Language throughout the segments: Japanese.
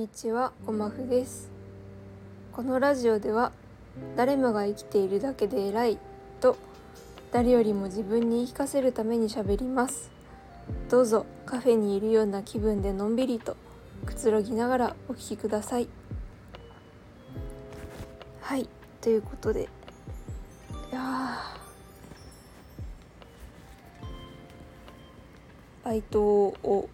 にちはごまふです。このラジオでは誰もが生きているだけで偉いと誰よりも自分に言い聞かせるためにしゃべります。どうぞカフェにいるような気分でのんびりとくつろぎながらお聞きください。はいということで。いやバイトを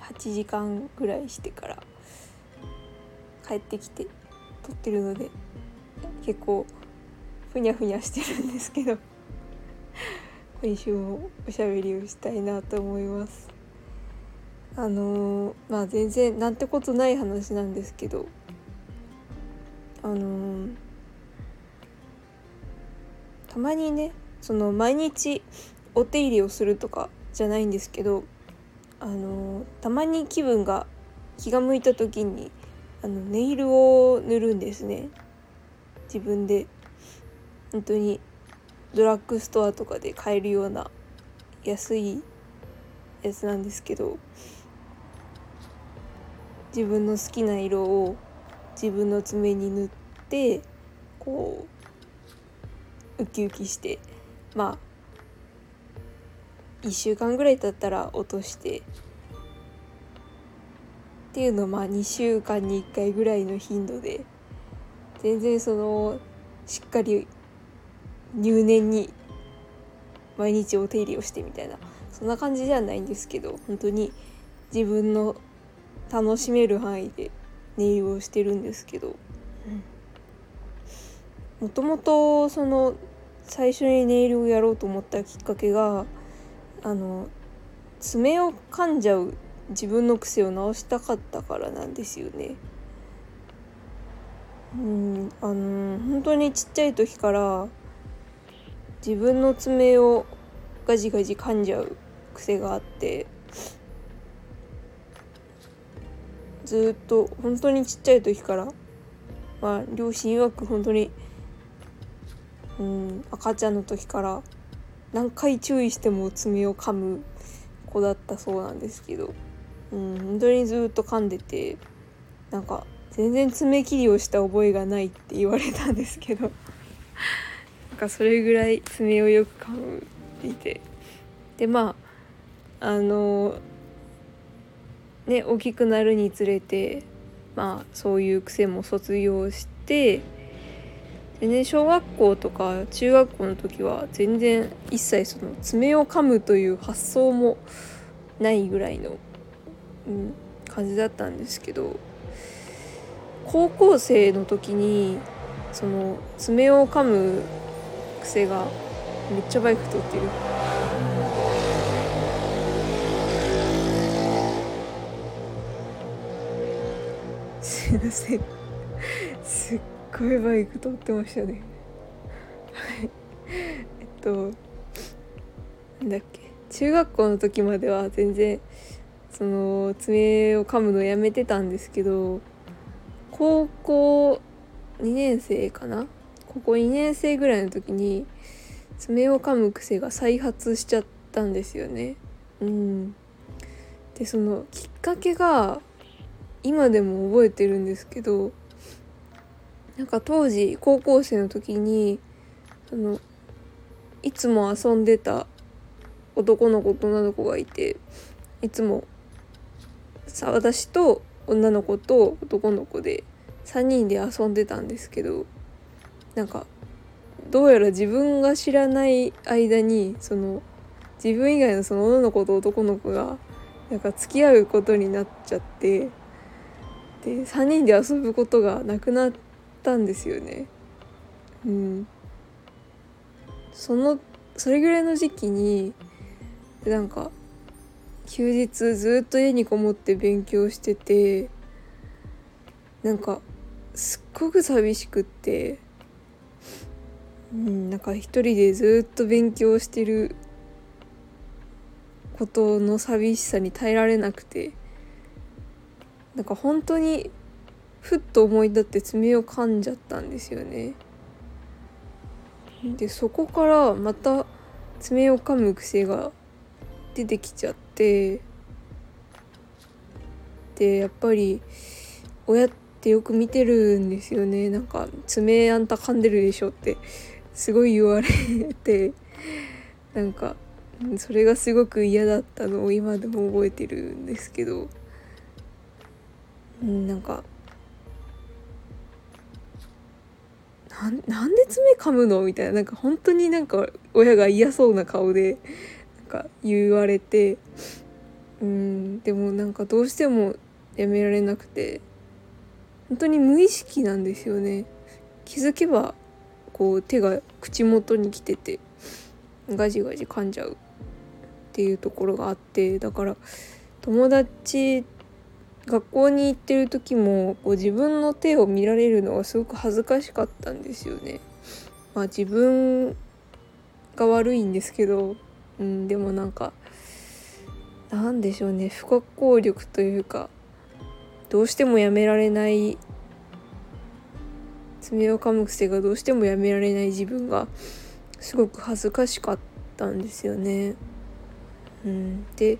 8時間ぐらいしてから帰ってきて撮ってるので結構ふにゃふにゃしてるんですけど 今週もおしゃべりをしたいなと思います。あのー、まあ全然なんてことない話なんですけどあのー、たまにねその毎日お手入れをするとかじゃないんですけどあのたまに気分が気が向いた時にあのネイルを塗るんですね。自分で。本当にドラッグストアとかで買えるような安いやつなんですけど自分の好きな色を自分の爪に塗ってこうウキウキしてまあ1週間ぐらい経ったら落としてっていうのをまあ2週間に1回ぐらいの頻度で全然そのしっかり入念に毎日お手入れをしてみたいなそんな感じじゃないんですけど本当に自分の楽しめる範囲でネイルをしてるんですけどもともとその最初にネイルをやろうと思ったきっかけがあの爪を噛んじゃう自分の癖を直したかったからなんですよね。うんあの本当にちっちゃい時から自分の爪をガジガジ噛んじゃう癖があってずっと本当にちっちゃい時からまあ両親曰く本当にうん赤ちゃんの時から何回注意しても爪を噛む子だったそうなんですけど、うん、本当にずっと噛んでてなんか全然爪切りをした覚えがないって言われたんですけど なんかそれぐらい爪をよく噛むっていて。でまああのね大きくなるにつれてまあそういう癖も卒業してでね小学校とか中学校の時は全然一切その爪を噛むという発想もないぐらいの、うん、感じだったんですけど高校生の時にその爪を噛む癖がめっちゃバイク通ってる。すいません。すっごいバイク通ってましたね。はい。えっとなんだっけ。中学校の時までは全然その爪を噛むのやめてたんですけど高校2年生かな？高校2年生ぐらいの時に爪を噛む癖が再発しちゃったんですよね。うん。でそのきっかけが今でも覚えてるんですけどなんか当時高校生の時にあのいつも遊んでた男の子女の子がいていつもさ私と女の子と男の子で3人で遊んでたんですけどなんかどうやら自分が知らない間にその自分以外のその女の子と男の子がなんか付き合うことになっちゃってで3人で遊ぶことがなくなったんですよね。うん、そのそれぐらいの時期になんか休日ずっと家にこもって勉強しててなんかすっごく寂しくってうんなんか一人でずっと勉強してることの寂しさに耐えられなくてなんか本当にふっと思い立って爪を噛んじゃったんですよね。でそこからまた爪を噛む癖が出てきちゃってってやっぱり親ってよく見てるんですよね。なんか爪あんた噛んでるでしょってすごい言われてなんかそれがすごく嫌だったのを今でも覚えてるんですけど。なんかなんなんで爪噛むの？みたいななんか本当になんか親が嫌そうな顔でか言われてうんでもなんかどうしてもやめられなくて本当に無意識なんですよね気づけばこう手が口元に来ててガジガジ噛んじゃうっていうところがあってだから友達学校に行ってる時もこう自分の手を見られるのがすごく恥ずかしかったんですよね。まあ、自分が悪いんですけど、うん、でもなんかなんでしょうね不可抗力というかどうしてもやめられない爪を噛む癖がどうしてもやめられない自分がすごく恥ずかしかったんですよね。うん、で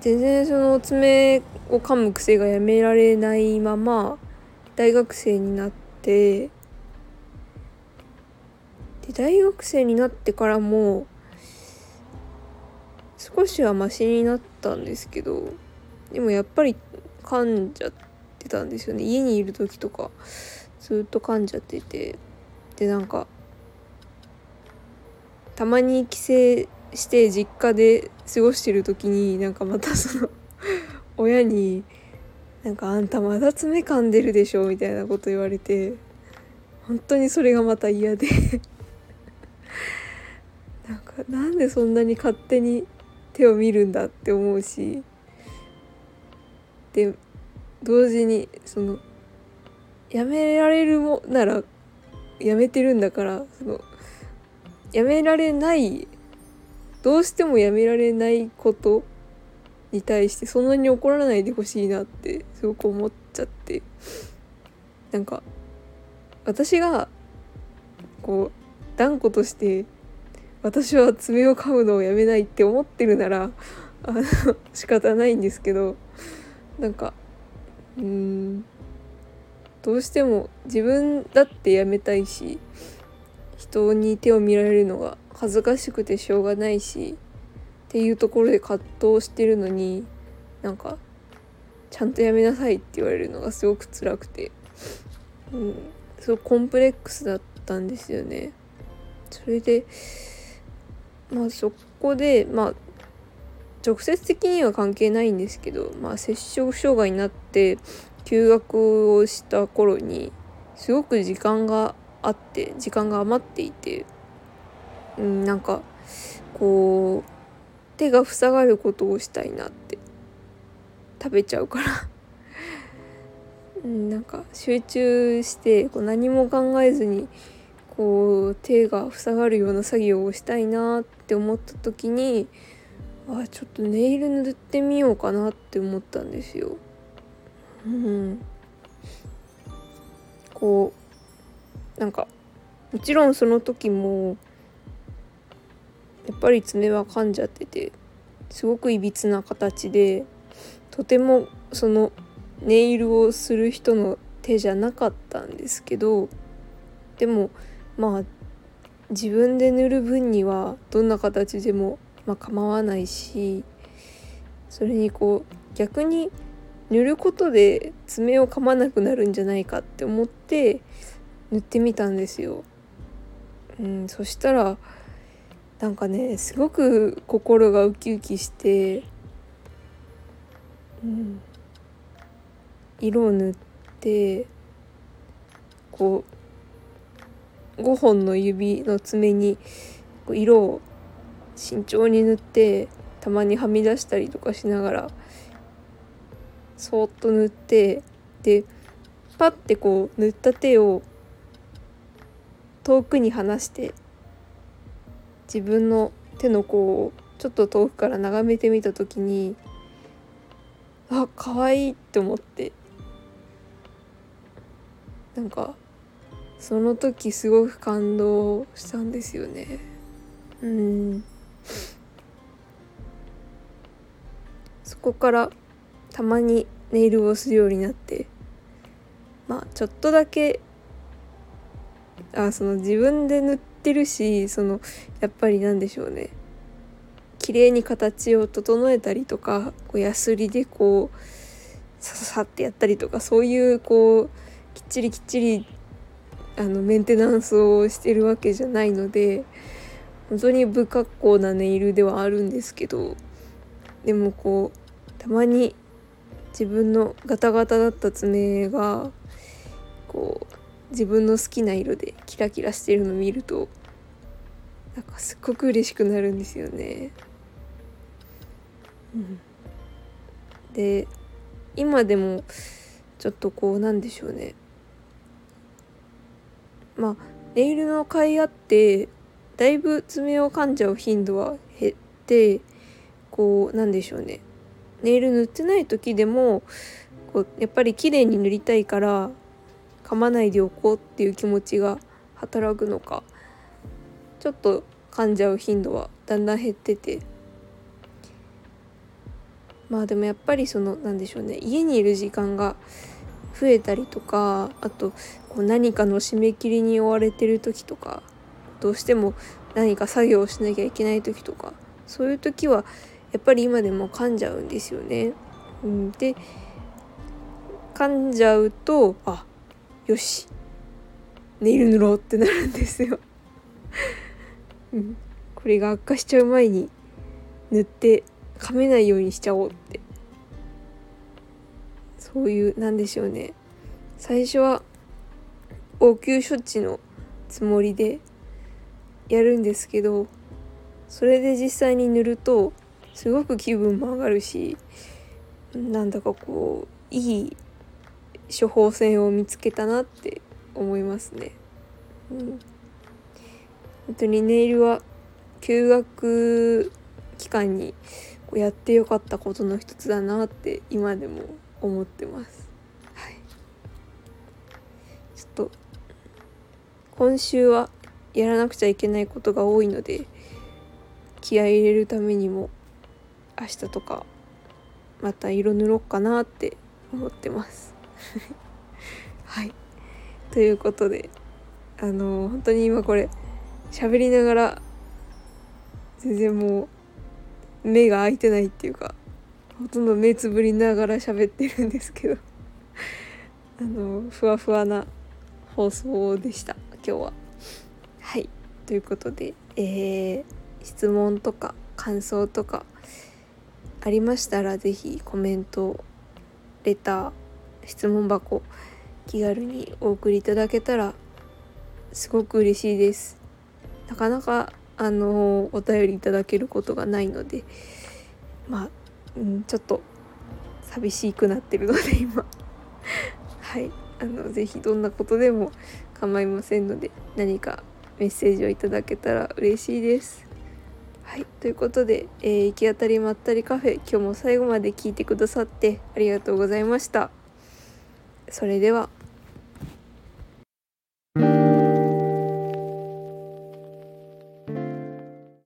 全然その爪を噛む癖がやめられないまま大学生になって大学生になってからも少しはマシになったんですけどでもやっぱり噛んじゃってたんですよね。家にいる時とかずっと噛んじゃっててでなんかたまに帰省して実家で過ごしてる時になんかまたその 親に「なんかあんたまだ爪噛んでるでしょ」みたいなこと言われて本当にそれがまた嫌で。なんでそんなに勝手に手を見るんだって思うしで同時にそのやめられるもならやめてるんだからそのやめられないどうしてもやめられないことに対してそんなに怒らないでほしいなってすごく思っちゃって。なんか私がこう断固として私は爪を噛むのをやめないって思ってるならあの仕方ないんですけどなんかうんどうしても自分だってやめたいし人に手を見られるのが恥ずかしくてしょうがないしっていうところで葛藤してるのになんかちゃんとやめなさいって言われるのがすごく辛くて、うん、そうコンプレックスだったんですよね。それでまあそこでまあ直接的には関係ないんですけど、まあ、摂食障害になって休学をした頃にすごく時間があって時間が余っていてうん、なんかこう手が塞がることをしたいなって食べちゃうから。うん、なんか集中してこう何も考えずにこう手が塞がるような作業をしたいなってって思った時にあちょっとネイル塗ってみようかなって思ったんですよ。うん、こうなんかもちろんその時もやっぱり爪は噛んじゃっててすごくいびつな形でとてもそのネイルをする人の手じゃなかったんですけどでもまあ自分で塗る分にはどんな形でも、まあ、構わないしそれにこう逆に塗ることで爪を噛まなくなるんじゃないかって思って塗ってみたんですよ。うん、そしたらなんかねすごく心がウキウキして、うん、色を塗ってこう5本の指の爪にこう色を慎重に塗ってたまにはみ出したりとかしながらそーっと塗ってでパッてこう塗った手を遠くに離して自分の手の甲をちょっと遠くから眺めてみた時にあ可愛いって思って。なんかその時すごく感動したんですよね。うん。そこからたまにネイルをするようになってまあちょっとだけあその自分で塗ってるしそのやっぱりなんでしょうね。綺麗に形を整えたりとかこうヤスリでこうさささってやったりとかそういうこうきっちりきっちりあのメンテナンスをしてるわけじゃないので本当に不格好なネイルではあるんですけどでもこうたまに自分のガタガタだった爪がこう自分の好きな色でキラキラしてるの見るとなんかすっごく嬉しくなるんですよね。うん、で今でもちょっとこうなんでしょうねまあネイルの甲斐あってだいぶ爪を噛んじゃう頻度は減ってこうなんでしょうね。ネイル塗ってない時でもこうやっぱり綺麗に塗りたいから噛まないでおこうっていう気持ちが働くのかちょっと噛んじゃう頻度はだんだん減ってて。まあでもやっぱりそのなんでしょうね。家にいる時間が増えたりとかあとこう何かの締め切りに追われてる時とかどうしても何か作業をしなきゃいけない時とかそういう時はやっぱり今でも噛んじゃうんですよね。うん、で噛んじゃうとあよしネイル塗ろうってなるんですよ うん、これが悪化しちゃう前に塗って噛めないようにしちゃおうってそういうなんでしょうね最初は応急処置のつもりでやるんですけどそれで実際に塗るとすごく気分も上がるしなんだかこういい処方箋を見つけたなって思いますね。うん、本当にネイルは休学期間にやってよかったことの一つだなって今でも思ってます。はい、ちょっと今週はやらなくちゃいけないことが多いので気合い入れるためにも明日とかまた色塗ろうかなって思ってます。はいということであの本当に今これ喋りながら全然もう目が開いてないっていうかほとんど目つぶりながら喋ってるんですけど。あのふわふわな放送でした。今日は。はい。ということで、えー、質問とか感想とかありましたら是非コメントレター質問箱気軽にお送りいただけたらすごく嬉しいです。なかなかあのお便りいただけることがないのでまあ、うん、ちょっと寂しくなってるので今。はい。あの是非どんなことでも構いませんので何かメッセージをいただけたら嬉しいです。はい。ということで、えー、行き当たりまったりカフェ今日も最後まで聞いてくださってありがとうございました。それでは。